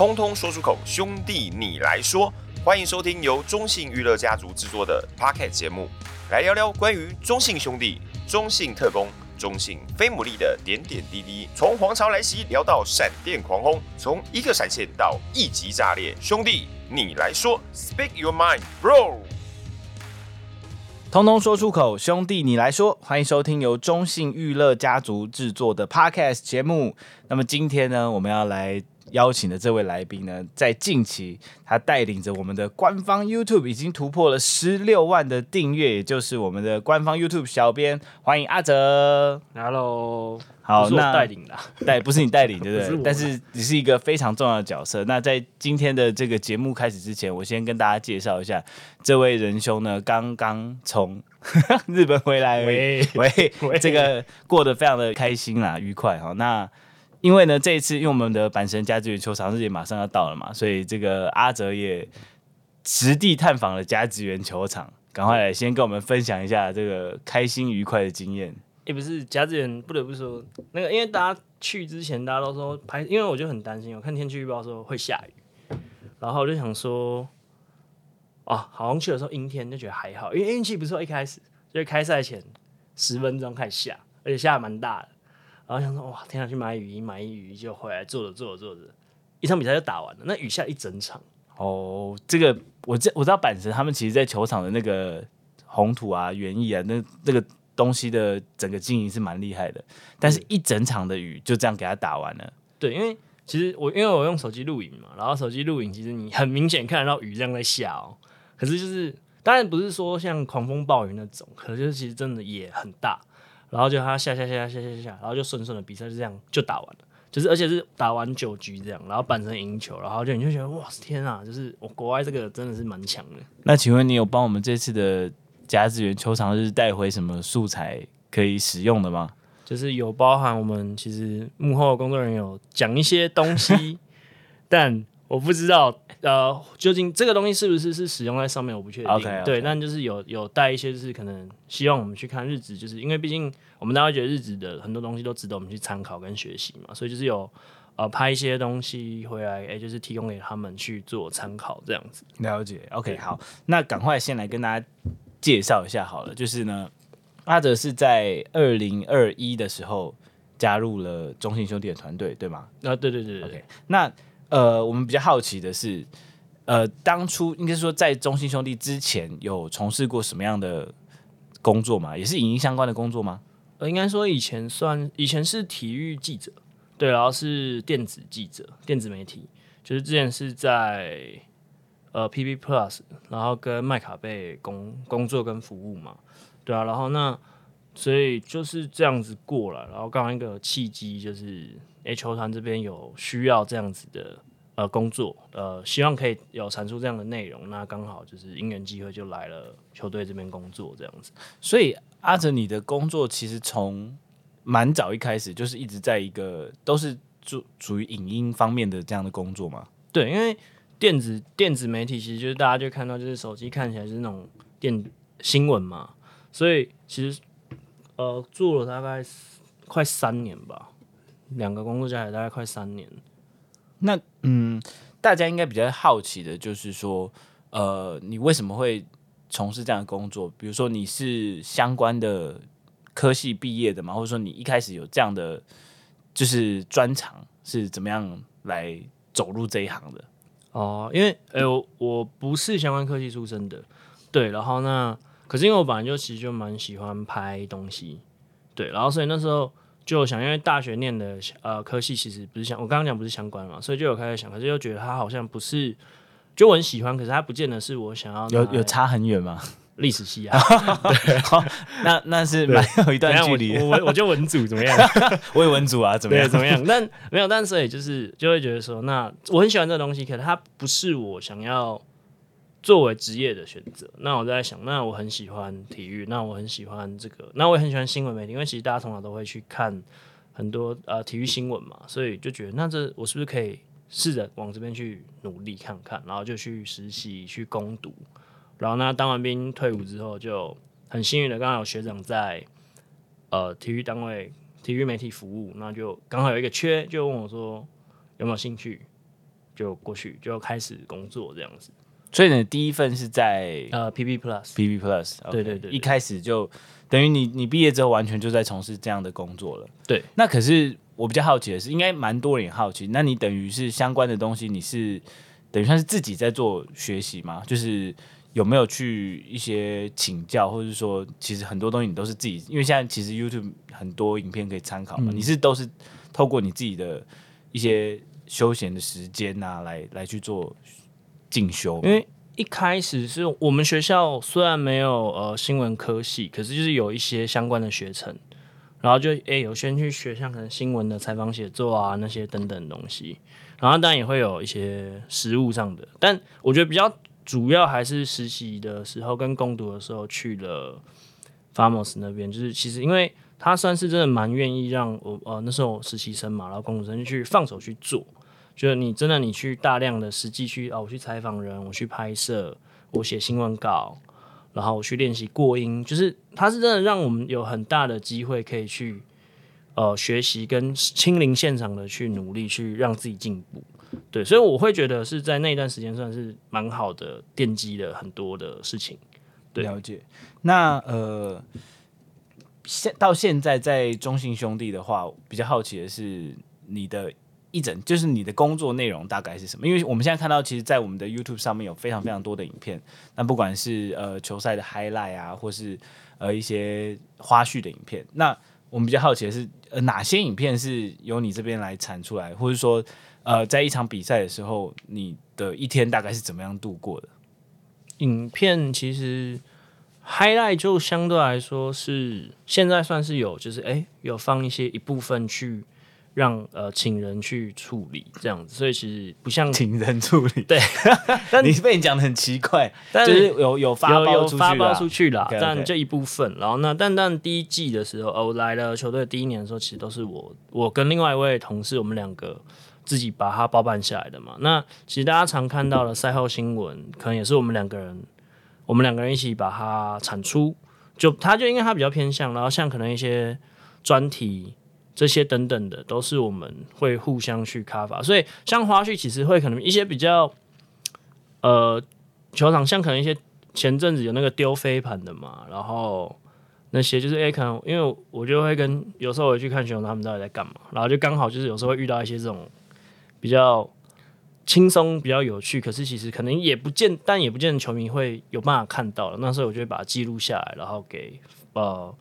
通通说出口，兄弟你来说。欢迎收听由中信娱乐家族制作的 Podcast 节目，来聊聊关于中信兄弟、中信特工、中信飞牡蛎的点点滴滴。从皇朝来袭聊到闪电狂轰，从一个闪现到一级炸裂，兄弟你来说，Speak your mind, bro。通通说出口，兄弟你来说。欢迎收听由中信娱乐家族制作的 Podcast 节目。那么今天呢，我们要来。邀请的这位来宾呢，在近期他带领着我们的官方 YouTube 已经突破了十六万的订阅，也就是我们的官方 YouTube 小编，欢迎阿泽。Hello，好，那带领的，带不是你带领，对不对？是但是你是一个非常重要的角色。那在今天的这个节目开始之前，我先跟大家介绍一下这位仁兄呢，刚刚从 日本回来，喂喂，喂这个过得非常的开心啦，愉快哈。那因为呢，这一次因为我们的阪神甲子园球场日也马上要到了嘛，所以这个阿泽也实地探访了甲子园球场，赶快来先跟我们分享一下这个开心愉快的经验。也不是甲子园，不得不说那个，因为大家去之前大家都说拍，因为我就很担心，我看天气预报说会下雨，然后我就想说，啊，好像去的时候阴天就觉得还好，因为运气不错，一开始就是开赛前十分钟开始下，而且下的蛮大的。然后想说哇，天啊，去买雨衣，买雨衣就回来坐着坐着坐着，一场比赛就打完了。那雨下一整场哦。这个我知我知道，板神他们其实，在球场的那个红土啊、园艺啊，那那个东西的整个经营是蛮厉害的。但是，一整场的雨就这样给他打完了。对，因为其实我因为我用手机录影嘛，然后手机录影其实你很明显看得到雨这样在下哦。可是就是当然不是说像狂风暴雨那种，可是就是其实真的也很大。然后就他下下下下下下下，然后就顺顺的比赛就这样就打完了，就是而且是打完九局这样，然后板神赢球，然后就你就觉得哇天啊，就是我国外这个真的是蛮强的。那请问你有帮我们这次的甲子园球场日带回什么素材可以使用的吗？就是有包含我们其实幕后工作人员有讲一些东西，但。我不知道，呃，究竟这个东西是不是是使用在上面，我不确定。Okay, okay. 对，但就是有有带一些，就是可能希望我们去看日子，就是因为毕竟我们大家觉得日子的很多东西都值得我们去参考跟学习嘛，所以就是有呃拍一些东西回来，哎，就是提供给他们去做参考这样子。了解，OK，好，那赶快先来跟大家介绍一下好了，就是呢，阿泽是在二零二一的时候加入了中信兄弟的团队，对吗？啊，对对对对，OK，那。呃，我们比较好奇的是，呃，当初应该说在中信兄弟之前有从事过什么样的工作吗？也是影音相关的工作吗？呃，应该说以前算以前是体育记者，对，然后是电子记者，电子媒体，就是之前是在呃 PP Plus，然后跟麦卡贝工工作跟服务嘛，对啊，然后那所以就是这样子过了，然后刚刚一个契机就是。诶，球团这边有需要这样子的呃工作，呃，希望可以有产出这样的内容，那刚好就是因缘机会就来了球队这边工作这样子。所以阿哲，你的工作其实从蛮早一开始就是一直在一个都是属属于影音方面的这样的工作吗？对，因为电子电子媒体其实就是大家就看到就是手机看起来就是那种电新闻嘛，所以其实呃做了大概快三年吧。两个工作加起来大概快三年。那嗯，大家应该比较好奇的就是说，呃，你为什么会从事这样的工作？比如说你是相关的科系毕业的吗？或者说你一开始有这样的就是专长，是怎么样来走入这一行的？哦，因为哎，我我不是相关科系出身的，对。然后那可是因为我本来就其实就蛮喜欢拍东西，对。然后所以那时候。就想，因为大学念的呃科系其实不是相，我刚刚讲不是相关嘛，所以就有开始想，可是又觉得它好像不是，就我很喜欢，可是它不见得是我想要。有有差很远吗？历史系啊，对，那那是蛮有一段距离。我我就文组怎么样？我也文组啊，怎么样？怎么样？但没有，但所以就是就会觉得说，那我很喜欢这个东西，可是它不是我想要。作为职业的选择，那我在想，那我很喜欢体育，那我很喜欢这个，那我也很喜欢新闻媒体，因为其实大家通常都会去看很多呃体育新闻嘛，所以就觉得那这我是不是可以试着往这边去努力看看，然后就去实习去攻读，然后那当完兵退伍之后就很幸运的刚好有学长在呃体育单位体育媒体服务，那就刚好有一个缺，就问我说有没有兴趣。就过去就开始工作这样子。所以你的第一份是在呃 PP Plus PP Plus，对对对，一开始就等于你你毕业之后完全就在从事这样的工作了。对，那可是我比较好奇的是，应该蛮多人也好奇，那你等于是相关的东西，你是等于算是自己在做学习吗？就是有没有去一些请教，或者是说，其实很多东西你都是自己，因为现在其实 YouTube 很多影片可以参考嘛，嗯、你是都是透过你自己的一些休闲的时间啊，来来去做。进修，因为一开始是我们学校虽然没有呃新闻科系，可是就是有一些相关的学程，然后就诶、有先去学像可能新闻的采访写作啊那些等等东西，然后当然也会有一些实务上的，但我觉得比较主要还是实习的时候跟攻读的时候去了 Famos 那边，就是其实因为他算是真的蛮愿意让我呃那时候实习生嘛，然后攻读生去放手去做。就是你真的，你去大量的实际去哦，我去采访人，我去拍摄，我写新闻稿，然后我去练习过音，就是它是真的让我们有很大的机会可以去呃学习跟亲临现场的去努力去让自己进步。对，所以我会觉得是在那段时间算是蛮好的奠基了很多的事情。对，了解。那呃，现到现在在中信兄弟的话，比较好奇的是你的。一整就是你的工作内容大概是什么？因为我们现在看到，其实，在我们的 YouTube 上面有非常非常多的影片，那不管是呃球赛的 highlight 啊，或是呃一些花絮的影片，那我们比较好奇的是，呃哪些影片是由你这边来产出来，或者说呃在一场比赛的时候，你的一天大概是怎么样度过的？影片其实 highlight 就相对来说是现在算是有，就是哎、有放一些一部分去。让呃请人去处理这样子，所以其实不像请人处理。对，但你被你讲的很奇怪，但就是有有发包发包出去了，okay, okay. 但这一部分。然后那但但第一季的时候，哦，我来了球队第一年的时候，其实都是我我跟另外一位同事，我们两个自己把它包办下来的嘛。那其实大家常看到的赛后新闻，可能也是我们两个人，我们两个人一起把它产出。就他就因为他比较偏向，然后像可能一些专题。这些等等的都是我们会互相去开发所以像花絮其实会可能一些比较，呃，球场像可能一些前阵子有那个丢飞盘的嘛，然后那些就是哎，可能因为我就会跟有时候我去看选手他们到底在干嘛，然后就刚好就是有时候会遇到一些这种比较轻松、比较有趣，可是其实可能也不见，但也不见得球迷会有办法看到了。那时候我就会把它记录下来，然后给呃。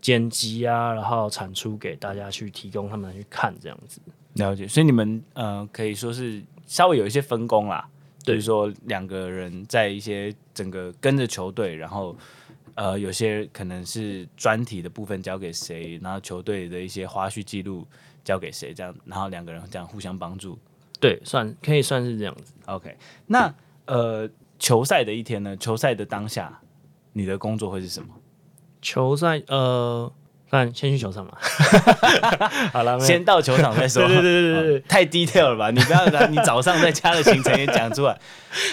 剪辑啊，然后产出给大家去提供他们去看这样子。了解，所以你们呃可以说是稍微有一些分工啦，就是说两个人在一些整个跟着球队，然后呃有些可能是专题的部分交给谁，然后球队的一些花絮记录交给谁，这样，然后两个人这样互相帮助。对，算可以算是这样子。OK，那呃球赛的一天呢？球赛的当下，你的工作会是什么？球赛呃，那先去球场嘛。好了，先到球场再说。对对对对对，太 detail 了吧？你不要把 你早上在家的行程也讲出来。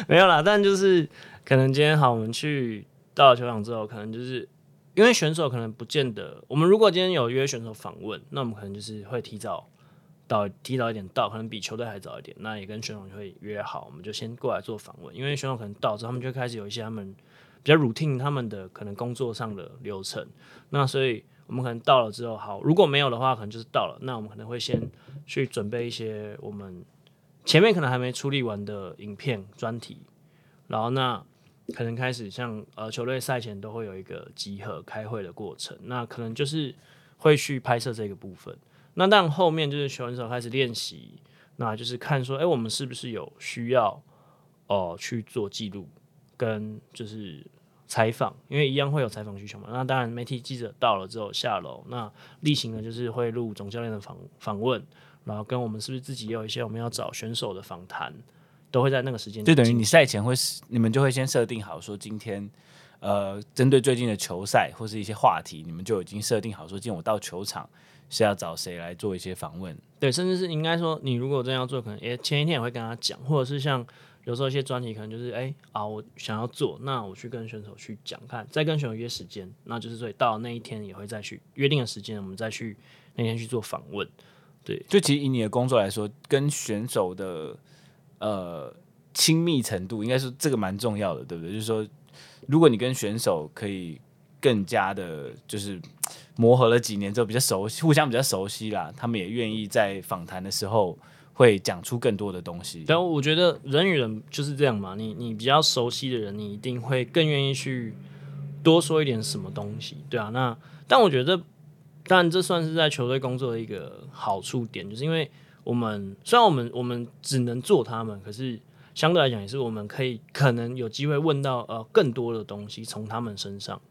没有啦，但就是可能今天好，我们去到了球场之后，可能就是因为选手可能不见得。我们如果今天有约选手访问，那我们可能就是会提早到，提早一点到，可能比球队还早一点。那也跟选手会约好，我们就先过来做访问。因为选手可能到之后，他们就开始有一些他们。比较 routine 他们的可能工作上的流程，那所以我们可能到了之后，好，如果没有的话，可能就是到了，那我们可能会先去准备一些我们前面可能还没处理完的影片专题，然后那可能开始像呃球队赛前都会有一个集合开会的过程，那可能就是会去拍摄这个部分，那但后面就是选手开始练习，那就是看说，哎、我们是不是有需要哦、去做记录。跟就是采访，因为一样会有采访需求嘛。那当然，媒体记者到了之后下楼，那例行的就是会录总教练的访访问，然后跟我们是不是自己有一些我们要找选手的访谈，都会在那个时间。就等于你赛前会，你们就会先设定好说今天，呃，针对最近的球赛或是一些话题，你们就已经设定好说，今天我到球场是要找谁来做一些访问。对，甚至是应该说，你如果真要做，可能也前一天也会跟他讲，或者是像。有时候一些专题可能就是哎、欸、啊，我想要做，那我去跟选手去讲，看再跟选手约时间，那就是所以到那一天也会再去约定的时间，我们再去那天去做访问。对，就其实以你的工作来说，跟选手的呃亲密程度，应该是这个蛮重要的，对不对？就是说，如果你跟选手可以更加的，就是磨合了几年之后比较熟悉，互相比较熟悉啦，他们也愿意在访谈的时候会讲出更多的东西。但我觉得人与人就是这样嘛，你你比较熟悉的人，你一定会更愿意去多说一点什么东西，对啊。那但我觉得。但这算是在球队工作的一个好处点，就是因为我们虽然我们我们只能做他们，可是相对来讲也是我们可以可能有机会问到呃更多的东西从他们身上，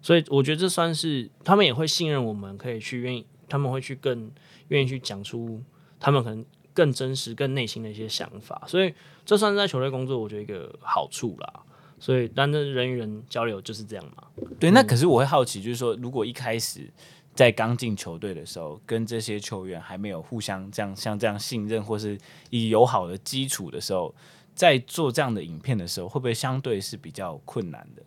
所以我觉得这算是他们也会信任我们，可以去愿意他们会去更愿意去讲出他们可能更真实、更内心的一些想法，所以这算是在球队工作我觉得一个好处啦。所以，但是人与人交流就是这样嘛。对，那可是我会好奇，就是说如果一开始。在刚进球队的时候，跟这些球员还没有互相这样像这样信任，或是以友好的基础的时候，在做这样的影片的时候，会不会相对是比较困难的？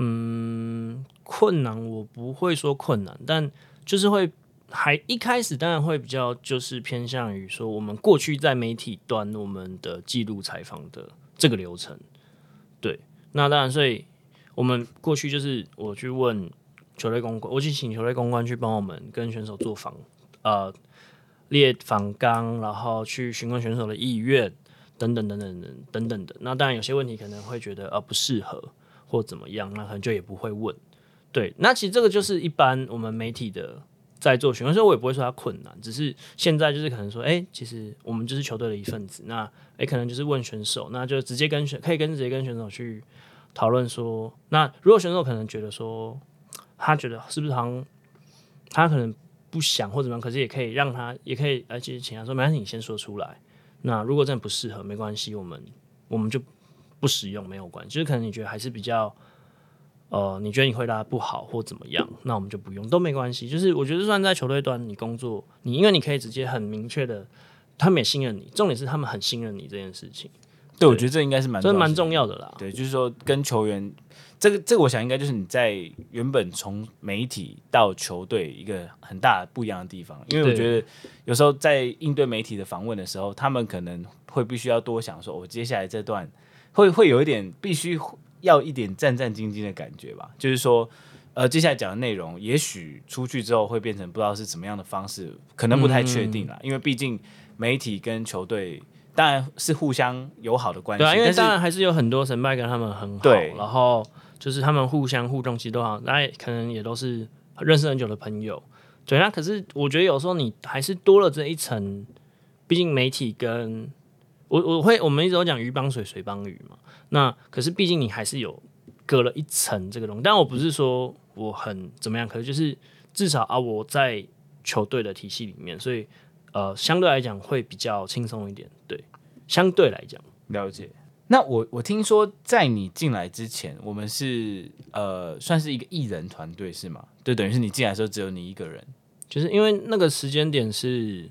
嗯，困难我不会说困难，但就是会还一开始当然会比较就是偏向于说我们过去在媒体端我们的记录采访的这个流程。对，那当然，所以我们过去就是我去问。球队公关，我去请球队公关去帮我们跟选手做访，呃，列访纲，然后去询问选手的意愿，等等等等等等等的。那当然有些问题可能会觉得呃不适合或怎么样，那可能就也不会问。对，那其实这个就是一般我们媒体的在做询问，所以我也不会说他困难，只是现在就是可能说，哎、其实我们就是球队的一份子，那哎、可能就是问选手，那就直接跟选可以跟直接跟选手去讨论说，那如果选手可能觉得说。他觉得是不是好像他可能不想或怎么样，可是也可以让他，也可以而且请他说，没关系，你先说出来。那如果真的不适合，没关系，我们我们就不使用，没有关系。就是可能你觉得还是比较，呃，你觉得你回答不好或怎么样，那我们就不用，都没关系。就是我觉得，就算在球队端你工作，你因为你可以直接很明确的，他们也信任你，重点是他们很信任你这件事情。对，对我觉得这应该是蛮，这蛮重要的啦。对，就是说跟球员。这个这个，我想应该就是你在原本从媒体到球队一个很大不一样的地方，因为我觉得有时候在应对媒体的访问的时候，他们可能会必须要多想，说我接下来这段会会有一点必须要一点战战兢兢的感觉吧，就是说，呃，接下来讲的内容，也许出去之后会变成不知道是怎么样的方式，可能不太确定啦，嗯、因为毕竟媒体跟球队当然是互相友好的关系，对啊，因为当然还是有很多神拜跟他们很好，然后。就是他们互相互动，其实都好，那可能也都是认识很久的朋友。对，那可是我觉得有时候你还是多了这一层，毕竟媒体跟我我会我们一直都讲鱼帮水，水帮鱼嘛。那可是毕竟你还是有隔了一层这个东西。但我不是说我很怎么样，可是就是至少啊，我在球队的体系里面，所以呃，相对来讲会比较轻松一点。对，相对来讲，了解。那我我听说，在你进来之前，我们是呃算是一个艺人团队是吗？对，等于是你进来的时候只有你一个人，就是因为那个时间点是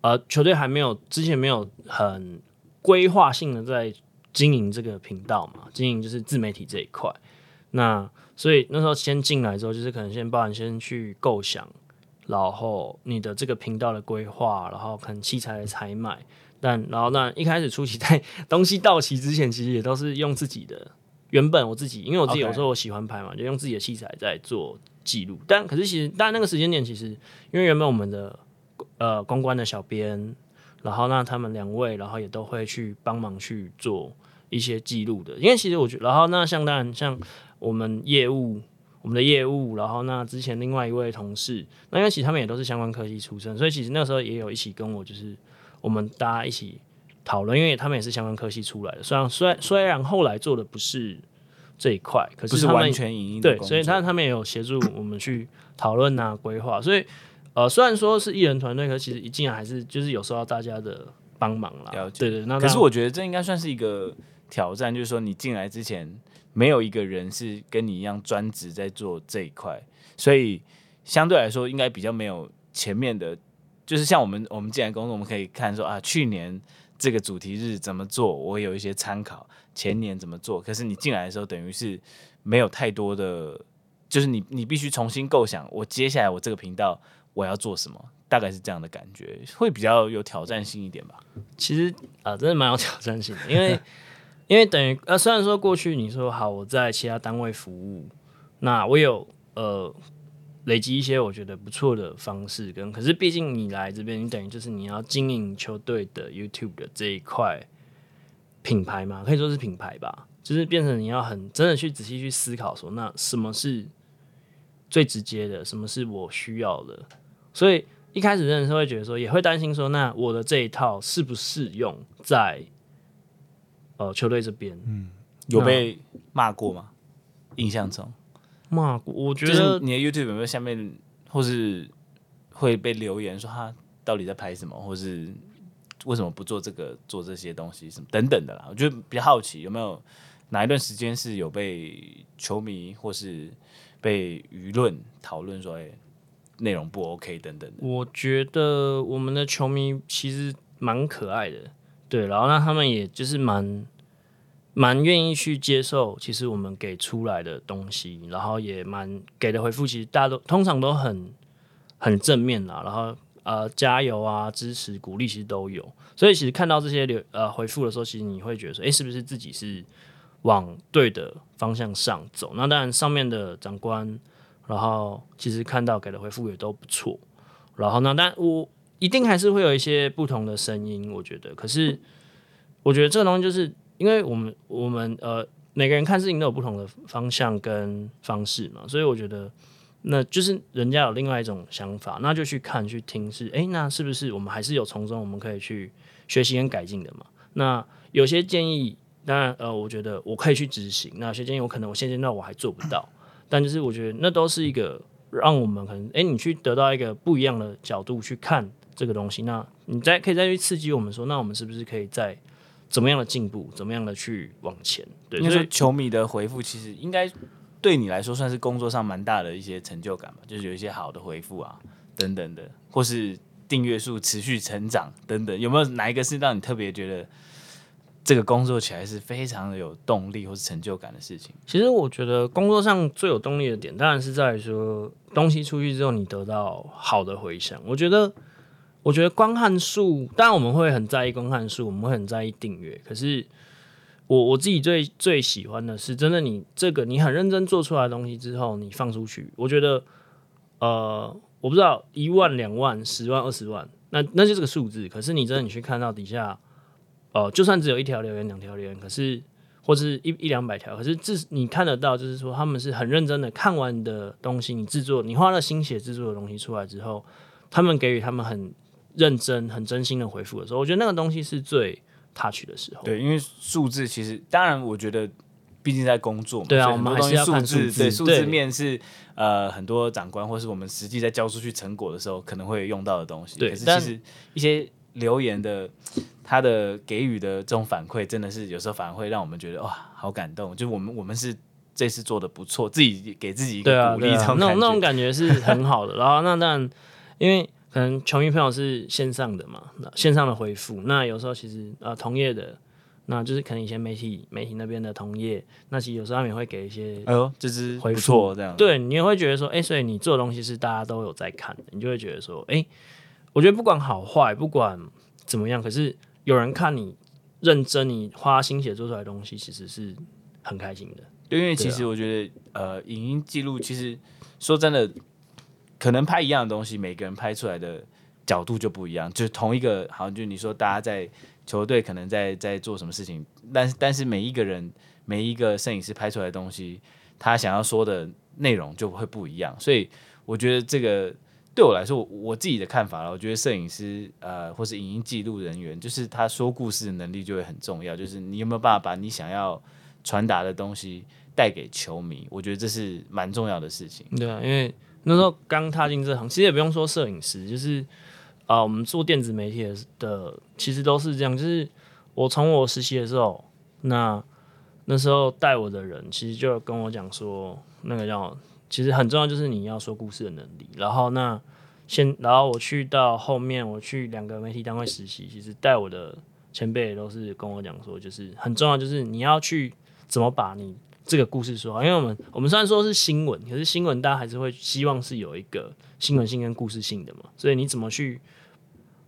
呃球队还没有之前没有很规划性的在经营这个频道嘛，经营就是自媒体这一块。那所以那时候先进来之后，就是可能先帮你先去构想，然后你的这个频道的规划，然后可能器材的采买。但然后那一开始初期 在东西到齐之前，其实也都是用自己的原本我自己，因为我自己有时候我喜欢拍嘛.就用自己的器材在做记录。但可是其实，但那个时间点其实，因为原本我们的呃公关的小编，然后那他们两位，然后也都会去帮忙去做一些记录的。因为其实我觉得，然后那像当然像我们业务，我们的业务，然后那之前另外一位同事，那因为其实他们也都是相关科技出身，所以其实那个时候也有一起跟我就是。我们大家一起讨论，因为他们也是相关科技出来的。虽然虽然虽然后来做的不是这一块，可是他们完全对，所以他他们也有协助我们去讨论啊、规划。所以呃，虽然说是艺人团队，可是其实一进来还是就是有受到大家的帮忙啦。了解。对对，那可是我觉得这应该算是一个挑战，就是说你进来之前没有一个人是跟你一样专职在做这一块，所以相对来说应该比较没有前面的。就是像我们我们进来工作，我们可以看说啊，去年这个主题日怎么做，我有一些参考。前年怎么做？可是你进来的时候，等于是没有太多的，就是你你必须重新构想，我接下来我这个频道我要做什么？大概是这样的感觉，会比较有挑战性一点吧。其实啊、真的蛮有挑战性的，因为 因为等于呃，虽然说过去你说好我在其他单位服务，那我有呃累积一些我觉得不错的方式跟，可是毕竟你来这边，你等于就是你要经营球队的 YouTube 的这一块品牌嘛，可以说是品牌吧，就是变成你要很真的去仔细去思考说，那什么是最直接的，什么是我需要的，所以。一开始认识会觉得说，也会担心说，那我的这一套适不适用在呃球队这边？嗯，有被骂过吗？印象中骂过，我觉得你的 YouTube 有没有下面或是会被留言说他到底在拍什么，或是为什么不做这个做这些东西什么等等的啦？我觉得比较好奇，有没有哪一段时间是有被球迷或是被舆论讨论说，哎。内容不 OK 等等，我觉得我们的球迷其实蛮可爱的，对，然后那他们也就是蛮蛮愿意去接受，其实我们给出来的东西，然后也蛮给的回复，其实大家都通常都很很正面啦，然后呃加油啊，支持鼓励其实都有，所以其实看到这些留呃回复的时候，其实你会觉得说，诶，是不是自己是往对的方向上走？那当然上面的长官。然后其实看到给的回复也都不错，然后呢，但我一定还是会有一些不同的声音，我觉得。可是我觉得这个东西就是因为我们我们呃每个人看事情都有不同的方向跟方式嘛，所以我觉得那就是人家有另外一种想法，那就去看去听是，诶，那是不是我们还是有从中我们可以去学习跟改进的嘛？那有些建议，当然呃，我觉得我可以去执行，那有些建议我可能我现阶段我还做不到。但就是我觉得那都是一个让我们可能哎、欸，你去得到一个不一样的角度去看这个东西，那你再可以再去刺激我们说，那我们是不是可以再怎么样的进步，怎么样的去往前？对，因为球迷的回复其实应该对你来说算是工作上蛮大的一些成就感吧，就是有一些好的回复啊等等的，或是订阅数持续成长等等，有没有哪一个是让你特别觉得？这个工作起来是非常的有动力或是成就感的事情。其实我觉得工作上最有动力的点，当然是在于说东西出去之后你得到好的回响。我觉得，我觉得观看数，当然我们会很在意观看数，我们会很在意订阅。可是我我自己最最喜欢的是，真的你这个你很认真做出来的东西之后，你放出去，我觉得，呃，我不知道一万、两万、十万、二十万，那那就是个数字。可是你真的你去看到底下。哦、呃，就算只有一条留言、两条留言，可是或是一一两百条，可是至你看得到，就是说他们是很认真的看完的东西，你制作，你花了心血制作的东西出来之后，他们给予他们很认真、很真心的回复的时候，我觉得那个东西是最 touch 的时候。对，因为数字其实，当然，我觉得毕竟在工作嘛，对啊，我们还是要看数字，对，数字面是呃很多长官或是我们实际在交出去成果的时候可能会用到的东西。对，可是其实一些留言的。他的给予的这种反馈，真的是有时候反而会让我们觉得哇，好感动。就我们我们是这次做的不错，自己给自己一个鼓励，啊啊，那种那种感觉是很好的。然后那当然，因为可能球迷朋友是线上的嘛，线上的回复，那有时候其实呃同业的，那就是可能以前媒体媒体那边的同业，那其实有时候他们也会给一些哎呦，这支回复这样。对，你也会觉得说，哎、欸，所以你做的东西是大家都有在看的，你就会觉得说，哎、欸，我觉得不管好坏，不管怎么样，可是。有人看你认真，你花心血做出来的东西，其实是很开心的。对，因为其实我觉得，呃，影音记录其实说真的，可能拍一样的东西，每个人拍出来的角度就不一样。就是同一个，好像就你说大家在球队可能在在做什么事情，但是但是每一个人每一个摄影师拍出来的东西，他想要说的内容就会不一样。所以我觉得这个。对我来说，我自己的看法，我觉得摄影师呃，或是影音记录人员，就是他说故事的能力就会很重要。就是你有没有办法把你想要传达的东西带给球迷？我觉得这是蛮重要的事情。对啊，因为那时候刚踏进这行，其实也不用说摄影师，就是啊、我们做电子媒体，的其实都是这样。就是我从我实习的时候，那那时候带我的人，其实就跟我讲说，那个叫。其实很重要，就是你要说故事的能力。然后那先，然后我去到后面，我去两个媒体单位实习。其实带我的前辈都是跟我讲说，就是很重要，就是你要去怎么把你这个故事说好，因为我们我们虽然说是新闻，可是新闻大家还是会希望是有一个新闻性跟故事性的嘛，所以你怎么去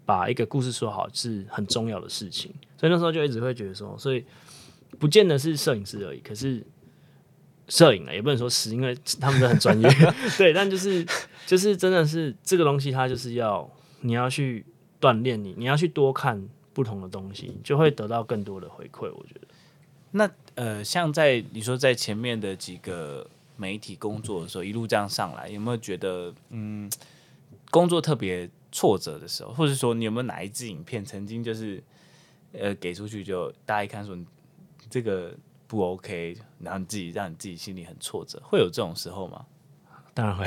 把一个故事说好是很重要的事情。所以那时候就一直会觉得说，所以不见得是摄影师而已，可是摄影啊，也不能说是，因为他们都很专业，对，但就是就是真的是这个东西，它就是要你要去锻炼你，你要去多看不同的东西，就会得到更多的回馈。我觉得。那呃，像在你说在前面的几个媒体工作的时候，一路这样上来，有没有觉得嗯，工作特别挫折的时候，或者说你有没有哪一支影片曾经就是呃给出去就大家一看说这个不 OK，然后你自己让你自己心里很挫折，会有这种时候吗？当然会，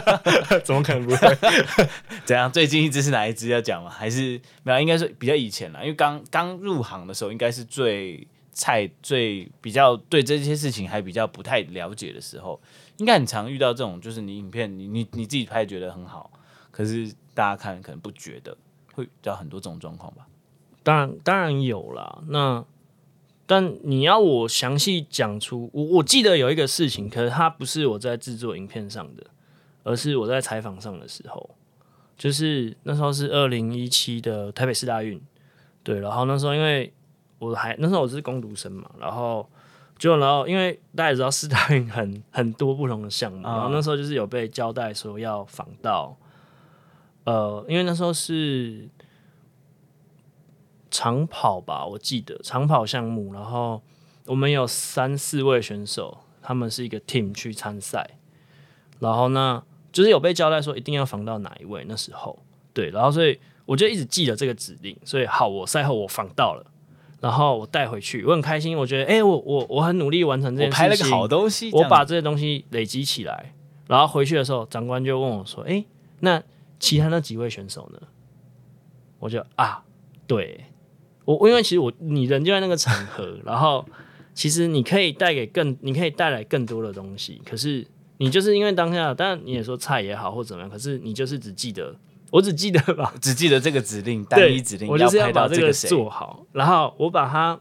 怎么可能不会？怎样？最近一支是哪一支要讲吗？还是没有？应该是比较以前了，因为刚刚入行的时候，应该是最。菜最比较对这些事情还比较不太了解的时候，应该很常遇到这种，就是你影片你你你自己拍觉得很好，可是大家看可能不觉得，会遇到很多这种状况吧？当然当然有啦。那但你要我详细讲出，我我记得有一个事情，可是它不是我在制作影片上的，而是我在采访上的时候，就是那时候是二零一七的台北市大运，对，然后那时候因为。我还那时候我是工读生嘛，然后就然后因为大家也知道四大运很 很多不同的项目，然后那时候就是有被交代说要访到，呃，因为那时候是长跑吧，我记得长跑项目，然后我们有三四位选手，他们是一个 team 去参赛，然后呢就是有被交代说一定要防到哪一位，那时候对，然后所以我就一直记得这个指令，所以好，我赛后我防到了。然后我带回去，我很开心。我觉得，哎、欸，我我我很努力完成这件事情，我拍了个好东西，我把这些东西累积起来。然后回去的时候，长官就问我说：“哎、欸，那其他那几位选手呢？”我就啊，对我，因为其实我你人就在那个场合，然后其实你可以带给更，你可以带来更多的东西。可是你就是因为当下，当然你也说菜也好或怎么样，可是你就是只记得。我只记得吧，只记得这个指令，单一指令，我就是要把这个做好。然后我把它，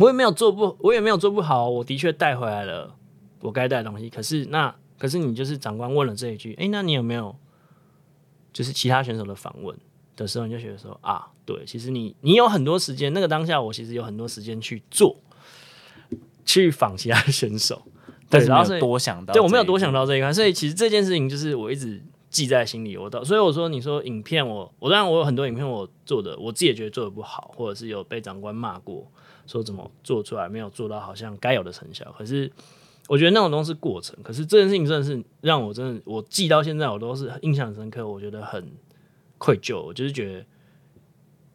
我也没有做不，我也没有做不好。我的确带回来了我该带的东西。可是那，可是你就是长官问了这一句，哎，那你有没有就是其他选手的访问的时候，你就觉得说啊，对，其实你你有很多时间。那个当下，我其实有很多时间去做，去访其他选手。对，然后是多想到，对，我没有多想到这一块。所以其实这件事情就是我一直。记在心里，我到，所以我说，你说影片我，我我当然我有很多影片我做的，我自己也觉得做的不好，或者是有被长官骂过，说怎么做出来没有做到好像该有的成效。可是我觉得那种东西过程，可是这件事情真的是让我真的我记到现在我都是印象很深刻，我觉得很愧疚，我就是觉得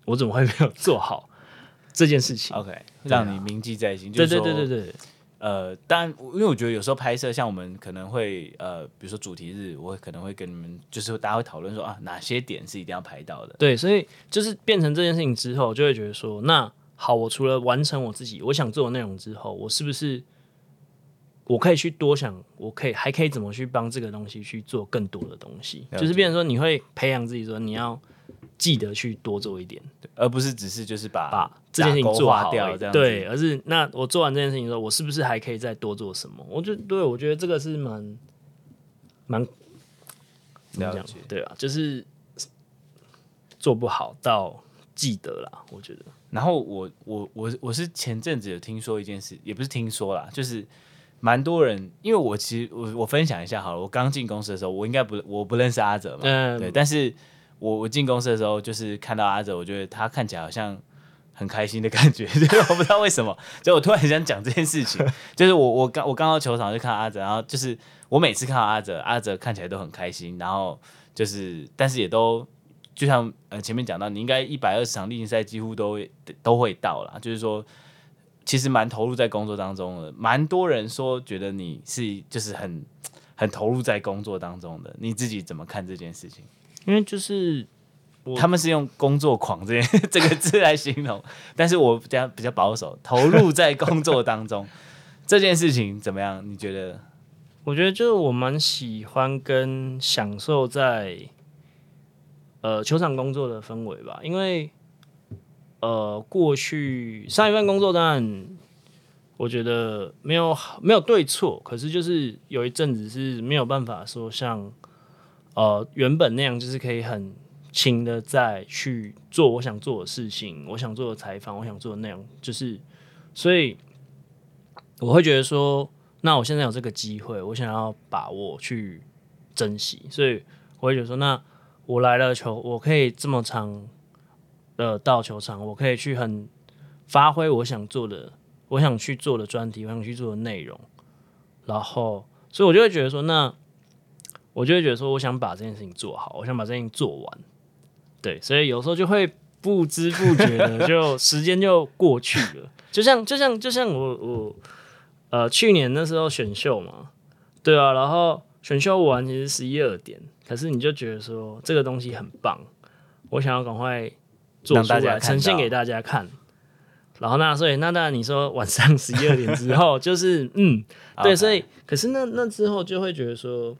我怎么会没有做好 这件事情？OK，、啊、让你铭记在心。对对对对对。呃，当然，因为我觉得有时候拍摄，像我们可能会呃，比如说主题日，我可能会跟你们，就是大家会讨论说啊，哪些点是一定要拍到的。对，所以就是变成这件事情之后，就会觉得说，那好，我除了完成我自己我想做的内容之后，我是不是我可以去多想，我可以还可以怎么去帮这个东西去做更多的东西？就是变成说，你会培养自己说，你要。记得去多做一点，而不是只是就是把把这件事情做好掉这样。对，而是那我做完这件事情之后，我是不是还可以再多做什么？我觉得对，我觉得这个是蛮蛮怎么讲？对啊，就是做不好到记得啦。我觉得。然后我我我我是前阵子有听说一件事，也不是听说啦，就是蛮多人，因为我其实我我分享一下好了。我刚进公司的时候，我应该不我不认识阿哲嘛，嗯，对，但是。我我进公司的时候，就是看到阿哲，我觉得他看起来好像很开心的感觉，就是我不知道为什么，就我突然想讲这件事情，就是我我刚我刚到球场就看到阿哲，然后就是我每次看到阿哲，阿哲看起来都很开心，然后就是但是也都就像呃前面讲到，你应该一百二十场例行赛几乎都都会到了，就是说其实蛮投入在工作当中的，蛮多人说觉得你是就是很很投入在工作当中的，你自己怎么看这件事情？因为就是他们是用“工作狂”这 这个字来形容，但是我比较比较保守，投入在工作当中 这件事情怎么样？你觉得？我觉得就是我蛮喜欢跟享受在呃球场工作的氛围吧，因为呃过去上一份工作当然我觉得没有没有对错，可是就是有一阵子是没有办法说像呃原本那样，就是可以很轻的再去做我想做的事情，我想做的采访，我想做的内容，就是所以我会觉得说，那我现在有这个机会，我想要把握去珍惜，所以我会觉得说，那我来了球，我可以这么长的到球场，我可以去很发挥我想做的。我想去做的专题，我想去做的内容，然后，所以我就会觉得说，那我就会觉得说，我想把这件事情做好，我想把这件事情做完，对，所以有时候就会不知不觉的就 时间就过去了，就像就像就像我我呃去年那时候选秀嘛，对啊，然后选秀完其实十一二点，可是你就觉得说这个东西很棒，我想要赶快做出来呈现给大家看。然后那所以那当然你说晚上十一二点之后 就是嗯对.所以可是那那之后就会觉得说，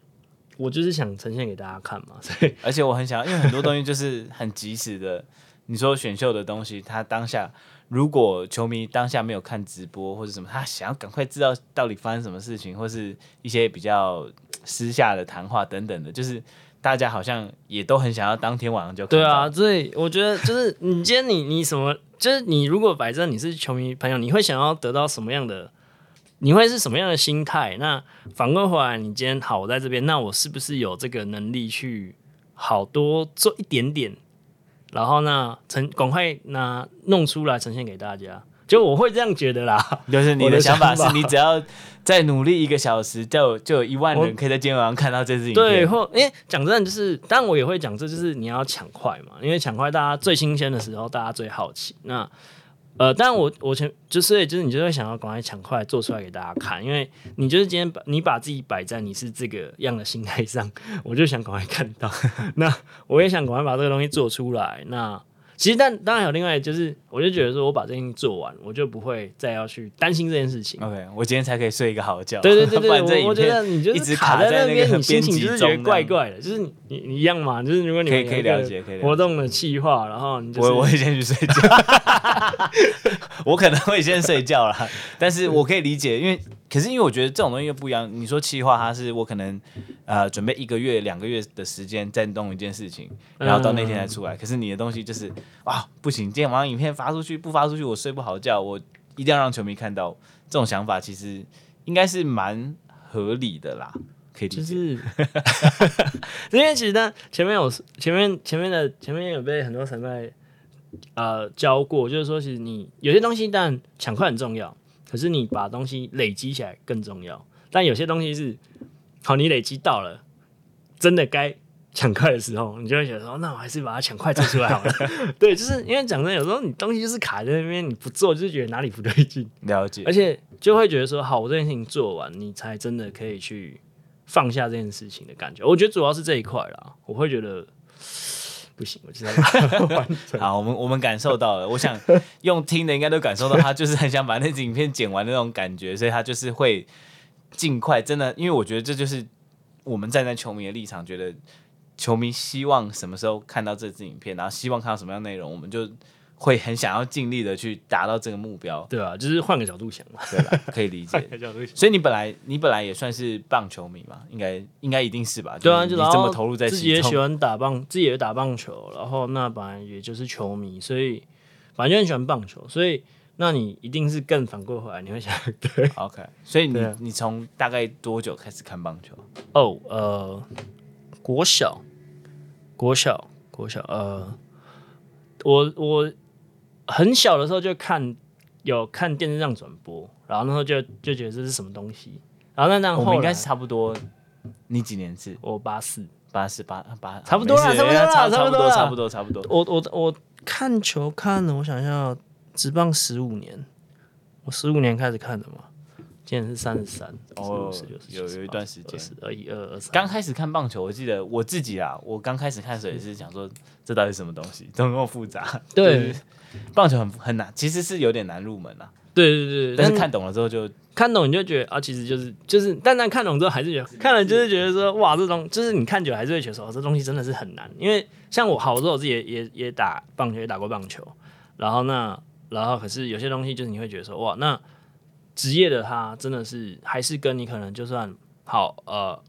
我就是想呈现给大家看嘛，所以而且我很想，因为很多东西就是很及时的。你说选秀的东西，他当下如果球迷当下没有看直播或者什么，他想要赶快知道到底发生什么事情，或是一些比较私下的谈话等等的，就是。大家好像也都很想要当天晚上就。对啊，所以我觉得就是你今天你你什么，就是你如果摆正你是球迷朋友，你会想要得到什么样的？你会是什么样的心态？那反过回来，你今天好，我在这边，那我是不是有这个能力去好多做一点点？然后呢，呈赶快拿弄出来呈现给大家。就我会这样觉得啦，就是你的想法是你只要再努力一个小时，就就有一万人可以在今天晚上看到这支影片。对，或因为讲真的，就是但我也会讲，这就是你要抢快嘛，因为抢快大家最新鲜的时候，大家最好奇。那呃，当然我我前就是就是你就会想要赶快抢快做出来给大家看，因为你就是今天把你把自己摆在你是这个样的心态上，我就想赶快看到。那我也想赶快把这个东西做出来。那其实，但当然有另外，就是我就觉得说，我把这件事情做完，我就不会再要去担心这件事情。OK，我今天才可以睡一个好觉。对对对对，我觉得你就是卡在那边，你 心情就是觉得怪怪的。就是你你一样嘛，就是如果你可以可以了解，可以活动的计划，然后你就我我会先去睡觉。我可能会先睡觉了，但是我可以理解，因为。可是因为我觉得这种东西又不一样。你说企划，它是我可能呃准备一个月、两个月的时间在弄一件事情，然后到那天才出来。可是你的东西就是啊，不行，今天晚上影片发出去不发出去，我睡不好觉，我一定要让球迷看到。这种想法其实应该是蛮合理的啦，可以理解。就是 因为其实呢，前面有前面前面的前面有被很多前辈呃教过，就是说其实你有些东西，但抢快很重要。可是你把东西累积起来更重要，但有些东西是，好，你累积到了，真的该抢快的时候，你就会觉得说，那我还是把它抢快做出来好了。对，就是因为讲真的，有时候你东西就是卡在那边，你不做，就是觉得哪里不对劲。了解，而且就会觉得说，好，我这件事情做完，你才真的可以去放下这件事情的感觉。我觉得主要是这一块啦，我会觉得。不行，我知道。好，我们我们感受到了。我想用听的应该都感受到，他就是很想把那支影片剪完的那种感觉，所以他就是会尽快。真的，因为我觉得这就是我们站在球迷的立场，觉得球迷希望什么时候看到这支影片，然后希望看到什么样内容，我们就。会很想要尽力的去达到这个目标，对啊，就是换个角度想嘛，对吧？可以理解。所以你本来你本来也算是棒球迷嘛，应该应该一定是吧？对啊，就你这么投入在，自己也喜欢打棒，自己也打棒球，然后那本来也就是球迷，所以反正就很喜欢棒球，所以那你一定是更反过回来，你会想 对，OK。所以你你从大概多久开始看棒球？哦，呃，国小，国小，国小，呃，我我。很小的时候就看，有看电视上转播，然后那时候就就觉得这是什么东西，然后那那我们应该是差不多，你几年次？我八四八四八八，差不多啦，差不多啦，差不多差不多差不多。我我我看球看了，我想一下，职棒十五年，我十五年开始看的嘛。今年是三十三哦，有有一段时间，二一二二三。刚开始看棒球，我记得我自己啊，我刚开始看的时候也是想说，这到底是什么东西，怎么那么复杂？对，棒球很很难，其实是有点难入门啊。对对对，但是看懂了之后就看懂，你就觉得啊，其实就是就是，但但看懂之后还是觉得 看了就是觉得说，哇，这种就是你看久了还是会觉得说，这东西真的是很难。因为像我，好多我自己也 也也打棒球，也打过棒球，然后那然后可是有些东西就是你会觉得说，哇，那。职业的他真的是还是跟你可能就算好呃，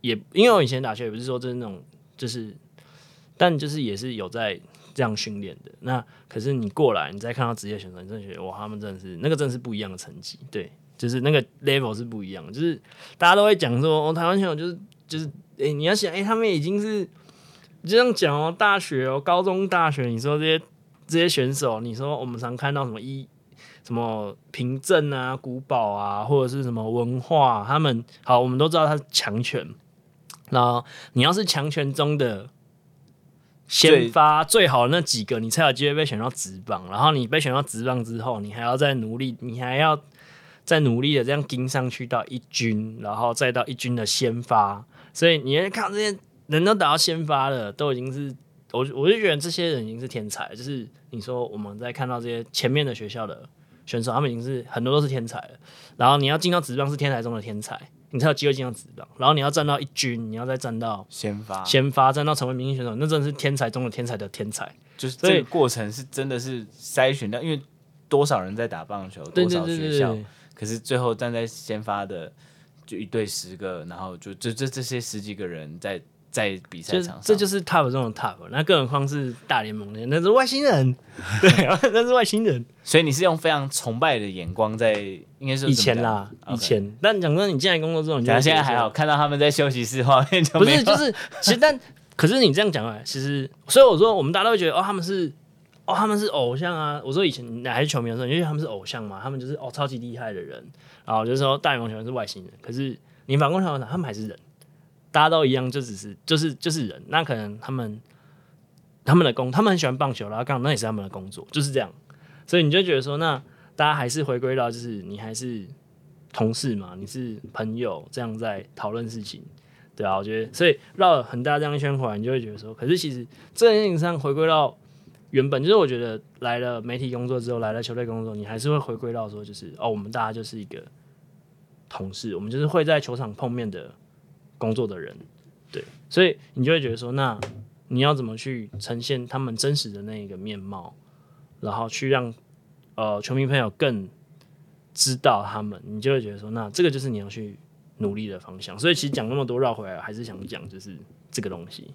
也因为我以前打球也不是说就是那种就是，但就是也是有在这样训练的。那可是你过来，你再看到职业选手，你真的觉得哇，他们真的是那个真的是不一样的成绩，对，就是那个 level 是不一样。就是大家都会讲说，哦，台湾选手就是就是，哎、欸，你要想，哎、欸，他们已经是就这样讲哦，大学哦，高中、大学，你说这些这些选手，你说我们常看到什么一。什么凭证啊、古堡啊，或者是什么文化，他们好，我们都知道他是强权。然后你要是强权中的先发最好的那几个，你才有机会被选到职棒。然后你被选到职棒之后，你还要再努力，你还要再努力的这样盯上去到一军，然后再到一军的先发。所以你看这些人都打到先发了，都已经是我我就觉得这些人已经是天才。就是你说我们在看到这些前面的学校的。选手他们已经是很多都是天才了，然后你要进到职棒是天才中的天才，你才有机会进到职棒。然后你要站到一军，你要再站到先发，先发站到成为明星选手，那真的是天才中的天才的天才。就是这个过程是真的是筛选掉，因为多少人在打棒球，多少学校，可是最后站在先发的就一队十个，然后就这这这些十几个人在。在比赛场上，这就是 top 中的 top，那更何况是大联盟的，那是外星人，对，那是外星人。所以你是用非常崇拜的眼光在，应该是以前啦，以前。但讲说你进来工作之后，你觉得现在还好，看到他们在休息室画面就不是，就是 其实但可是你这样讲啊，其实所以我说我们大家都会觉得哦，他们是哦，他们是偶像啊。我说以前你还是球迷的时候，因为他们是偶像嘛，他们就是哦超级厉害的人，然后就是说大联盟球员是外星人，可是你反过来想，他们还是人。大家都一样，就只是就是就是人。那可能他们他们的工，他们很喜欢棒球，然后刚好那也是他们的工作，就是这样。所以你就觉得说，那大家还是回归到，就是你还是同事嘛，你是朋友，这样在讨论事情，对啊。我觉得，所以绕了很大这样一圈回来，你就会觉得说，可是其实这件事情上回归到原本，就是我觉得来了媒体工作之后，来了球队工作，你还是会回归到说，就是哦，我们大家就是一个同事，我们就是会在球场碰面的。工作的人，对，所以你就会觉得说，那你要怎么去呈现他们真实的那一个面貌，然后去让呃球迷朋友更知道他们，你就会觉得说，那这个就是你要去努力的方向。所以其实讲那么多绕回来，还是想讲就是这个东西。